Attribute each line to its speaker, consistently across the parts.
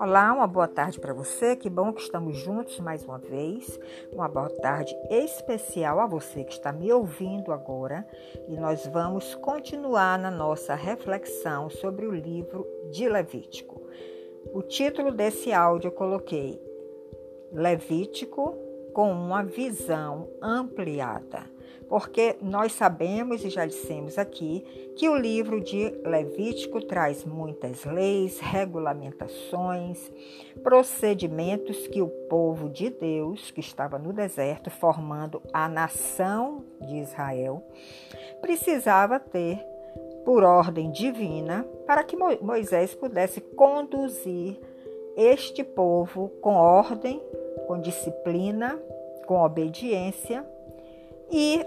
Speaker 1: Olá, uma boa tarde para você. Que bom que estamos juntos mais uma vez. Uma boa tarde especial a você que está me ouvindo agora. E nós vamos continuar na nossa reflexão sobre o livro de Levítico. O título desse áudio eu coloquei Levítico com uma visão ampliada porque nós sabemos e já dissemos aqui que o livro de Levítico traz muitas leis, regulamentações, procedimentos que o povo de Deus, que estava no deserto formando a nação de Israel, precisava ter por ordem divina para que Moisés pudesse conduzir este povo com ordem, com disciplina, com obediência e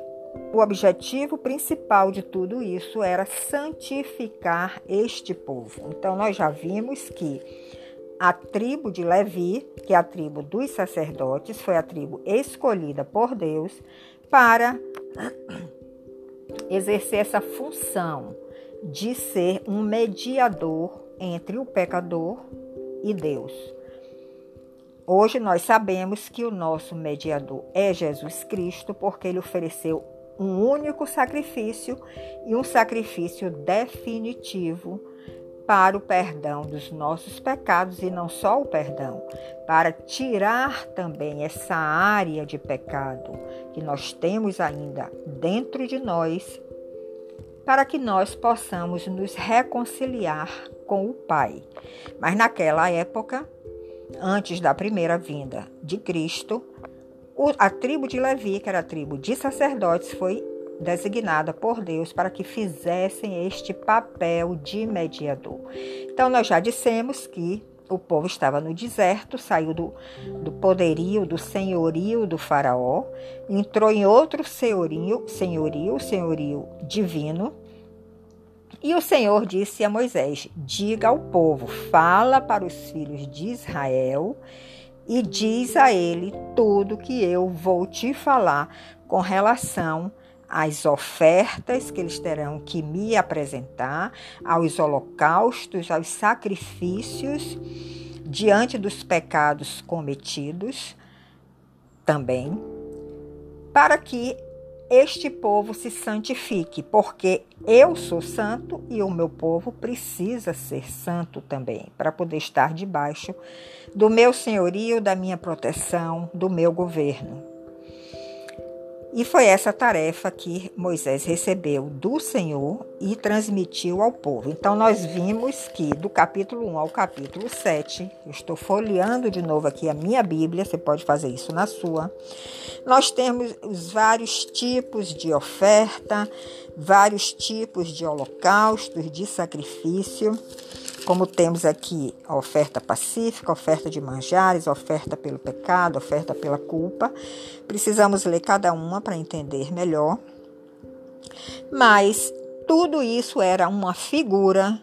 Speaker 1: o objetivo principal de tudo isso era santificar este povo. Então, nós já vimos que a tribo de Levi, que é a tribo dos sacerdotes, foi a tribo escolhida por Deus para exercer essa função de ser um mediador entre o pecador e Deus. Hoje nós sabemos que o nosso mediador é Jesus Cristo, porque ele ofereceu um único sacrifício e um sacrifício definitivo para o perdão dos nossos pecados e não só o perdão, para tirar também essa área de pecado que nós temos ainda dentro de nós, para que nós possamos nos reconciliar com o Pai. Mas naquela época, antes da primeira vinda de Cristo, a tribo de Levi, que era a tribo de sacerdotes, foi designada por Deus para que fizessem este papel de mediador. Então, nós já dissemos que o povo estava no deserto, saiu do, do poderio, do senhorio do faraó, entrou em outro senhorio, senhorio, senhorio divino. E o Senhor disse a Moisés: Diga ao povo, fala para os filhos de Israel e diz a ele tudo que eu vou te falar com relação às ofertas que eles terão que me apresentar, aos holocaustos, aos sacrifícios diante dos pecados cometidos também, para que este povo se santifique, porque eu sou santo e o meu povo precisa ser santo também, para poder estar debaixo do meu senhorio, da minha proteção, do meu governo. E foi essa tarefa que Moisés recebeu do Senhor e transmitiu ao povo. Então, nós vimos que do capítulo 1 ao capítulo 7, eu estou folheando de novo aqui a minha Bíblia, você pode fazer isso na sua. Nós temos os vários tipos de oferta, vários tipos de holocaustos, de sacrifício como temos aqui a oferta pacífica, oferta de manjares, oferta pelo pecado, oferta pela culpa, precisamos ler cada uma para entender melhor. Mas tudo isso era uma figura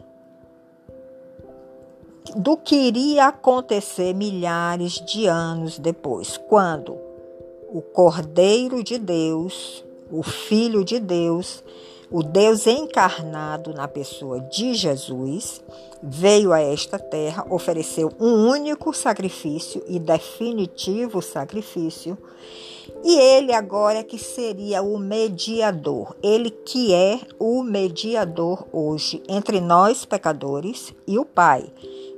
Speaker 1: do que iria acontecer milhares de anos depois, quando o Cordeiro de Deus, o Filho de Deus, o Deus encarnado na pessoa de Jesus, veio a esta terra, ofereceu um único sacrifício e definitivo sacrifício, e ele agora é que seria o mediador, ele que é o mediador hoje entre nós pecadores e o Pai.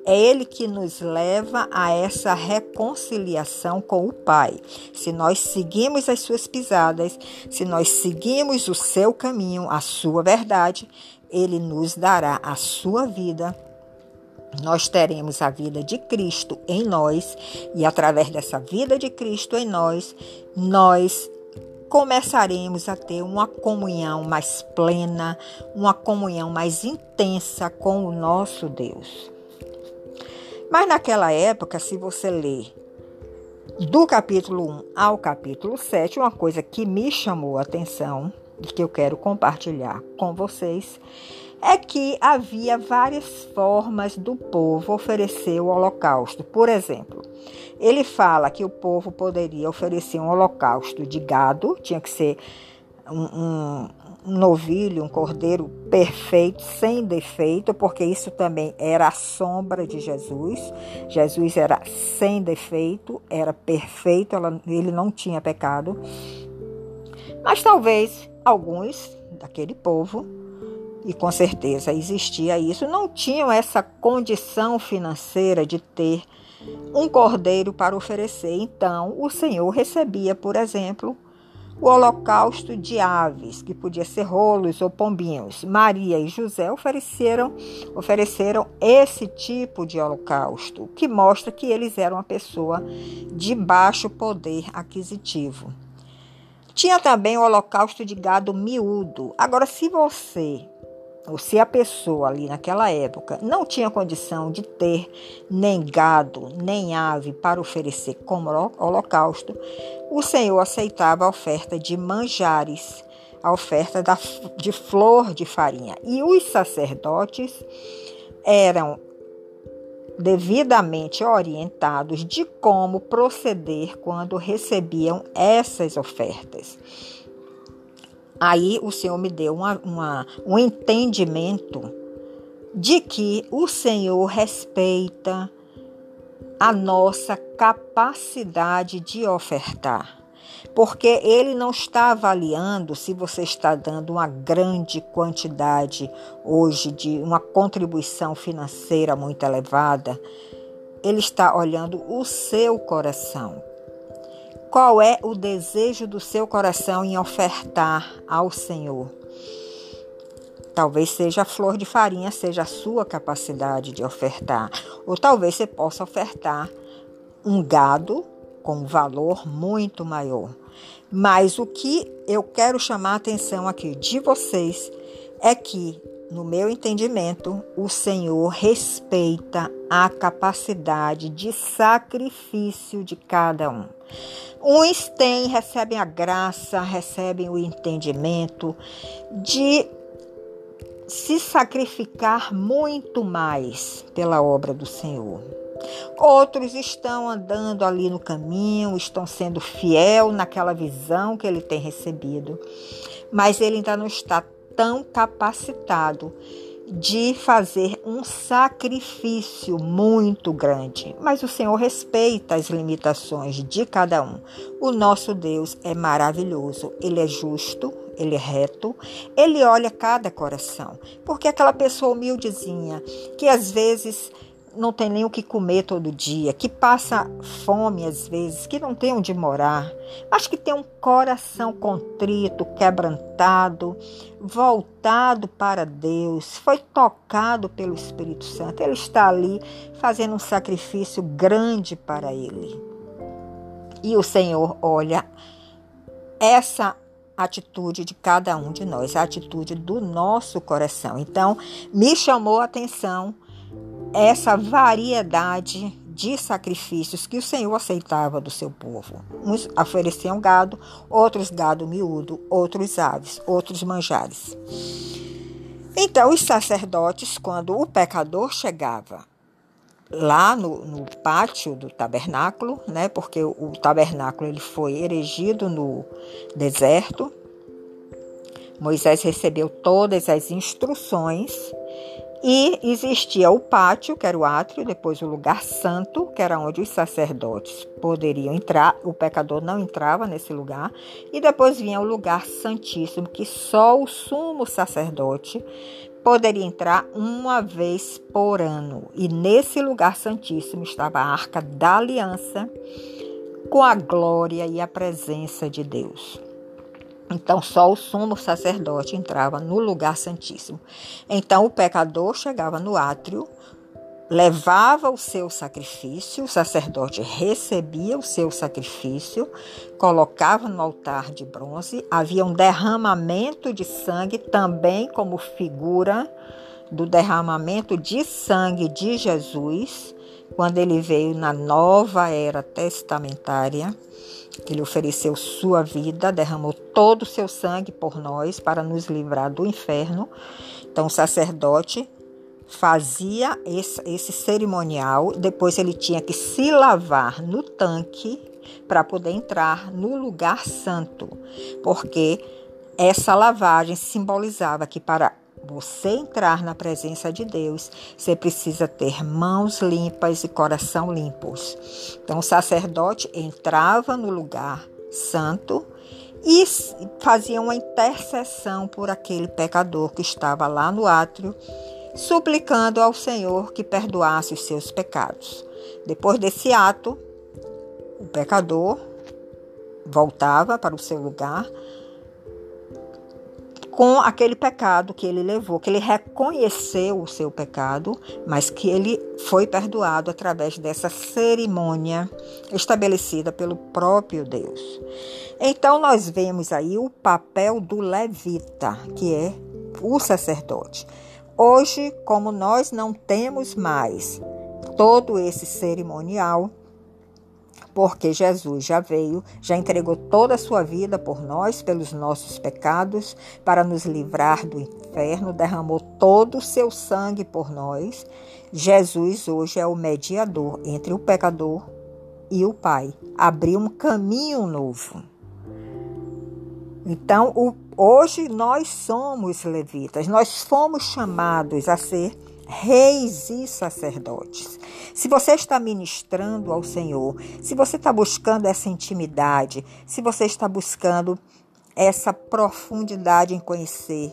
Speaker 1: É Ele que nos leva a essa reconciliação com o Pai. Se nós seguimos as suas pisadas, se nós seguimos o seu caminho, a sua verdade, Ele nos dará a sua vida nós teremos a vida de Cristo em nós e através dessa vida de Cristo em nós, nós começaremos a ter uma comunhão mais plena, uma comunhão mais intensa com o nosso Deus. Mas naquela época, se você ler do capítulo 1 ao capítulo 7, uma coisa que me chamou a atenção e que eu quero compartilhar com vocês é que havia várias formas do povo oferecer o holocausto. Por exemplo, ele fala que o povo poderia oferecer um holocausto de gado, tinha que ser um, um, novilho, um cordeiro perfeito, sem defeito, porque isso também era a sombra de Jesus. Jesus era sem defeito, era perfeito, ele não tinha pecado. Mas talvez alguns daquele povo, e com certeza existia isso, não tinham essa condição financeira de ter um cordeiro para oferecer. Então, o Senhor recebia, por exemplo, o holocausto de aves, que podia ser rolos ou pombinhos. Maria e José ofereceram, ofereceram esse tipo de holocausto, que mostra que eles eram uma pessoa de baixo poder aquisitivo. Tinha também o holocausto de gado miúdo. Agora, se você ou se a pessoa ali naquela época não tinha condição de ter nem gado, nem ave para oferecer como holocausto, o Senhor aceitava a oferta de manjares, a oferta da, de flor de farinha. E os sacerdotes eram devidamente orientados de como proceder quando recebiam essas ofertas. Aí o Senhor me deu uma, uma, um entendimento de que o Senhor respeita a nossa capacidade de ofertar. Porque ele não está avaliando se você está dando uma grande quantidade hoje de uma contribuição financeira muito elevada. Ele está olhando o seu coração. Qual é o desejo do seu coração em ofertar ao Senhor? Talvez seja a flor de farinha, seja a sua capacidade de ofertar. Ou talvez você possa ofertar um gado com valor muito maior. Mas o que eu quero chamar a atenção aqui de vocês é que, no meu entendimento, o Senhor respeita a capacidade de sacrifício de cada um. Uns têm, recebem a graça, recebem o entendimento de se sacrificar muito mais pela obra do Senhor. Outros estão andando ali no caminho, estão sendo fiel naquela visão que ele tem recebido, mas ele ainda não está tão capacitado de fazer um sacrifício muito grande. Mas o Senhor respeita as limitações de cada um. O nosso Deus é maravilhoso, ele é justo, ele é reto, ele olha cada coração. Porque aquela pessoa humildezinha que às vezes não tem nem o que comer todo dia, que passa fome às vezes, que não tem onde morar, mas que tem um coração contrito, quebrantado, voltado para Deus, foi tocado pelo Espírito Santo. Ele está ali fazendo um sacrifício grande para ele. E o Senhor olha essa atitude de cada um de nós, a atitude do nosso coração. Então, me chamou a atenção essa variedade de sacrifícios que o Senhor aceitava do seu povo. Uns ofereciam gado, outros gado miúdo, outros aves, outros manjares. Então, os sacerdotes, quando o pecador chegava lá no, no, pátio do tabernáculo, né, porque o, o tabernáculo ele foi erigido no deserto, Moisés recebeu todas as instruções e existia o pátio, que era o átrio, depois o lugar santo, que era onde os sacerdotes poderiam entrar, o pecador não entrava nesse lugar, e depois vinha o lugar santíssimo, que só o sumo sacerdote poderia entrar uma vez por ano. E nesse lugar santíssimo estava a arca da aliança, com a glória e a presença de Deus. Então, só o sumo sacerdote entrava no lugar santíssimo. Então, o pecador chegava no átrio, levava o seu sacrifício, o sacerdote recebia o seu sacrifício, colocava no altar de bronze, havia um derramamento de sangue, também como figura do derramamento de sangue de Jesus, quando ele veio na nova era testamentária. Ele ofereceu sua vida, derramou todo o seu sangue por nós para nos livrar do inferno. Então, o sacerdote fazia esse, esse cerimonial, depois ele tinha que se lavar no tanque para poder entrar no lugar santo, porque essa lavagem simbolizava que para você entrar na presença de Deus, você precisa ter mãos limpas e coração limpos. Então, o sacerdote entrava no lugar santo e fazia uma intercessão por aquele pecador que estava lá no átrio, suplicando ao Senhor que perdoasse os seus pecados. Depois desse ato, o pecador voltava para o seu lugar com aquele pecado que ele levou, que ele reconheceu o seu pecado, mas que ele foi perdoado através dessa cerimônia estabelecida pelo próprio Deus. Então nós vemos aí o papel do levita, que é o sacerdote. Hoje, como nós não temos mais todo esse cerimonial, porque Jesus já veio, já entregou toda a sua vida por nós, pelos nossos pecados, para nos livrar do inferno, derramou todo o seu sangue por nós. Jesus hoje é o mediador entre o pecador e o Pai. Abriu um caminho novo. Então, o, hoje nós somos levitas, nós fomos chamados a ser reis e sacerdotes. Se você está ministrando ao Senhor, se você está buscando essa intimidade, se você está buscando essa profundidade em conhecer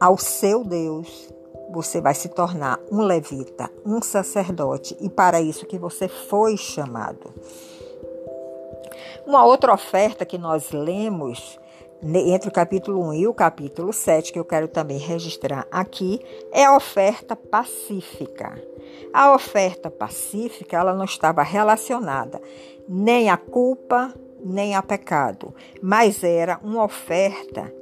Speaker 1: ao seu Deus, você vai se tornar um levita, um sacerdote, e para isso que você foi chamado. Uma outra oferta que nós lemos entre o capítulo 1 e o capítulo 7, que eu quero também registrar aqui, é a oferta pacífica. A oferta pacífica, ela não estava relacionada nem à culpa, nem a pecado, mas era uma oferta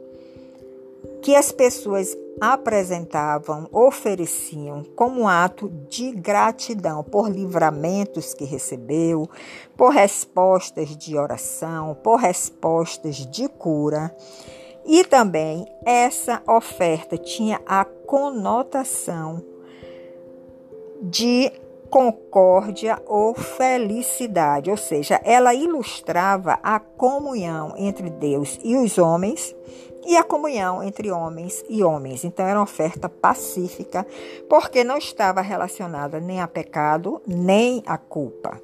Speaker 1: que as pessoas apresentavam, ofereciam como ato de gratidão por livramentos que recebeu, por respostas de oração, por respostas de cura. E também essa oferta tinha a conotação de concórdia ou felicidade, ou seja, ela ilustrava a comunhão entre Deus e os homens e a comunhão entre homens e homens. Então era uma oferta pacífica, porque não estava relacionada nem a pecado, nem a culpa.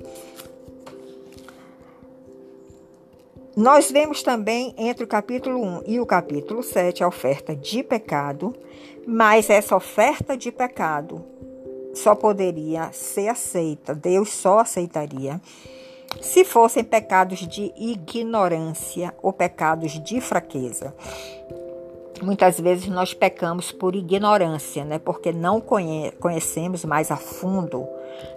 Speaker 1: Nós vemos também entre o capítulo 1 e o capítulo 7 a oferta de pecado, mas essa oferta de pecado só poderia ser aceita, Deus só aceitaria se fossem pecados de ignorância ou pecados de fraqueza. Muitas vezes nós pecamos por ignorância, né? porque não conhe conhecemos mais a fundo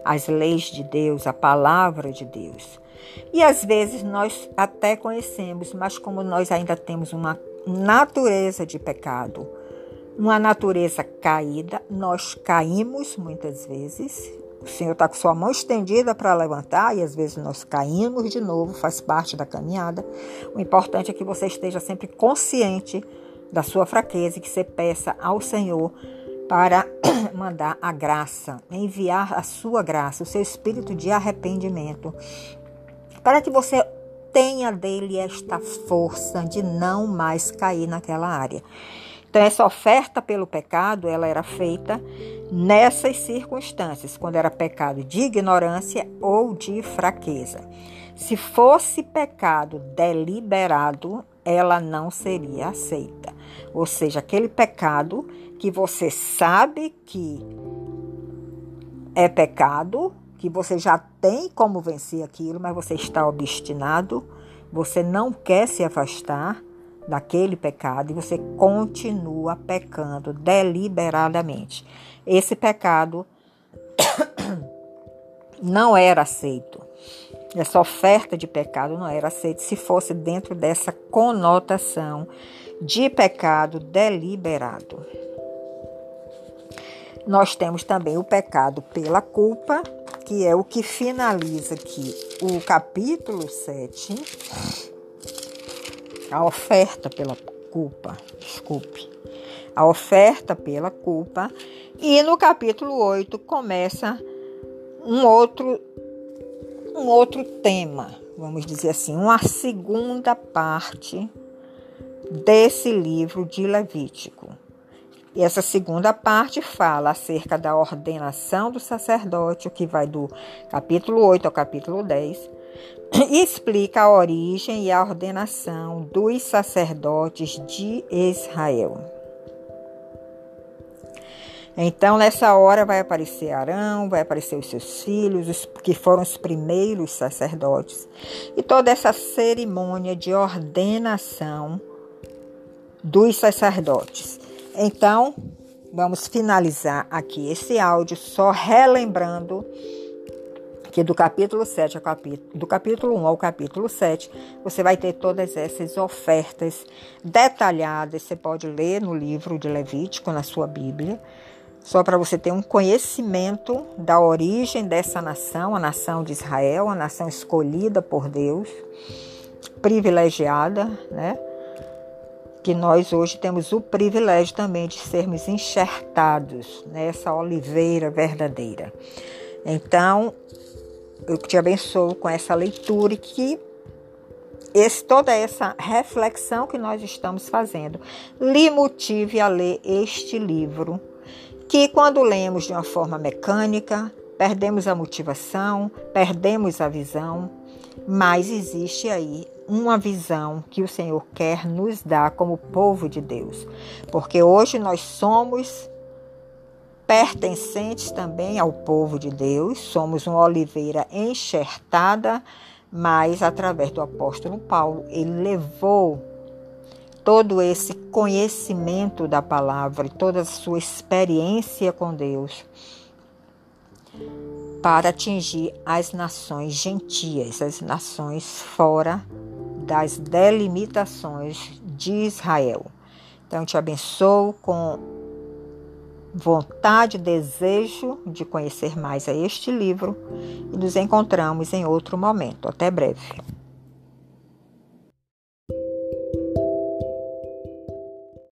Speaker 1: as leis de Deus, a palavra de Deus. E às vezes nós até conhecemos, mas como nós ainda temos uma natureza de pecado, uma natureza caída, nós caímos muitas vezes o Senhor está com sua mão estendida para levantar e às vezes nós caímos de novo, faz parte da caminhada. O importante é que você esteja sempre consciente da sua fraqueza e que você peça ao Senhor para mandar a graça, enviar a sua graça, o seu espírito de arrependimento, para que você tenha dele esta força de não mais cair naquela área. Então essa oferta pelo pecado, ela era feita nessas circunstâncias, quando era pecado de ignorância ou de fraqueza. Se fosse pecado deliberado, ela não seria aceita. Ou seja, aquele pecado que você sabe que é pecado, que você já tem como vencer aquilo, mas você está obstinado, você não quer se afastar daquele pecado e você continua pecando deliberadamente. Esse pecado não era aceito. Essa oferta de pecado não era aceita se fosse dentro dessa conotação de pecado deliberado. Nós temos também o pecado pela culpa, que é o que finaliza aqui o capítulo 7 a oferta pela culpa, desculpe, a oferta pela culpa. E no capítulo 8 começa um outro um outro tema, vamos dizer assim, uma segunda parte desse livro de Levítico. E essa segunda parte fala acerca da ordenação do sacerdote, que vai do capítulo 8 ao capítulo 10, e explica a origem e a ordenação dos sacerdotes de Israel. Então, nessa hora, vai aparecer Arão, vai aparecer os seus filhos, os, que foram os primeiros sacerdotes, e toda essa cerimônia de ordenação dos sacerdotes. Então, vamos finalizar aqui esse áudio só relembrando do capítulo 7 ao capítulo, do capítulo 1 ao capítulo 7, você vai ter todas essas ofertas detalhadas. Você pode ler no livro de Levítico, na sua Bíblia, só para você ter um conhecimento da origem dessa nação, a nação de Israel, a nação escolhida por Deus, privilegiada, né? que nós hoje temos o privilégio também de sermos enxertados nessa oliveira verdadeira. Então, eu te abençoo com essa leitura e que esse, toda essa reflexão que nós estamos fazendo lhe motive a ler este livro, que quando lemos de uma forma mecânica, perdemos a motivação, perdemos a visão, mas existe aí uma visão que o Senhor quer nos dar como povo de Deus. Porque hoje nós somos pertencentes também ao povo de Deus, somos uma oliveira enxertada, mas através do apóstolo Paulo, ele levou todo esse conhecimento da palavra, toda a sua experiência com Deus para atingir as nações gentias, as nações fora das delimitações de Israel. Então, te abençoo com vontade, desejo de conhecer mais a este livro e nos encontramos em outro momento. Até breve.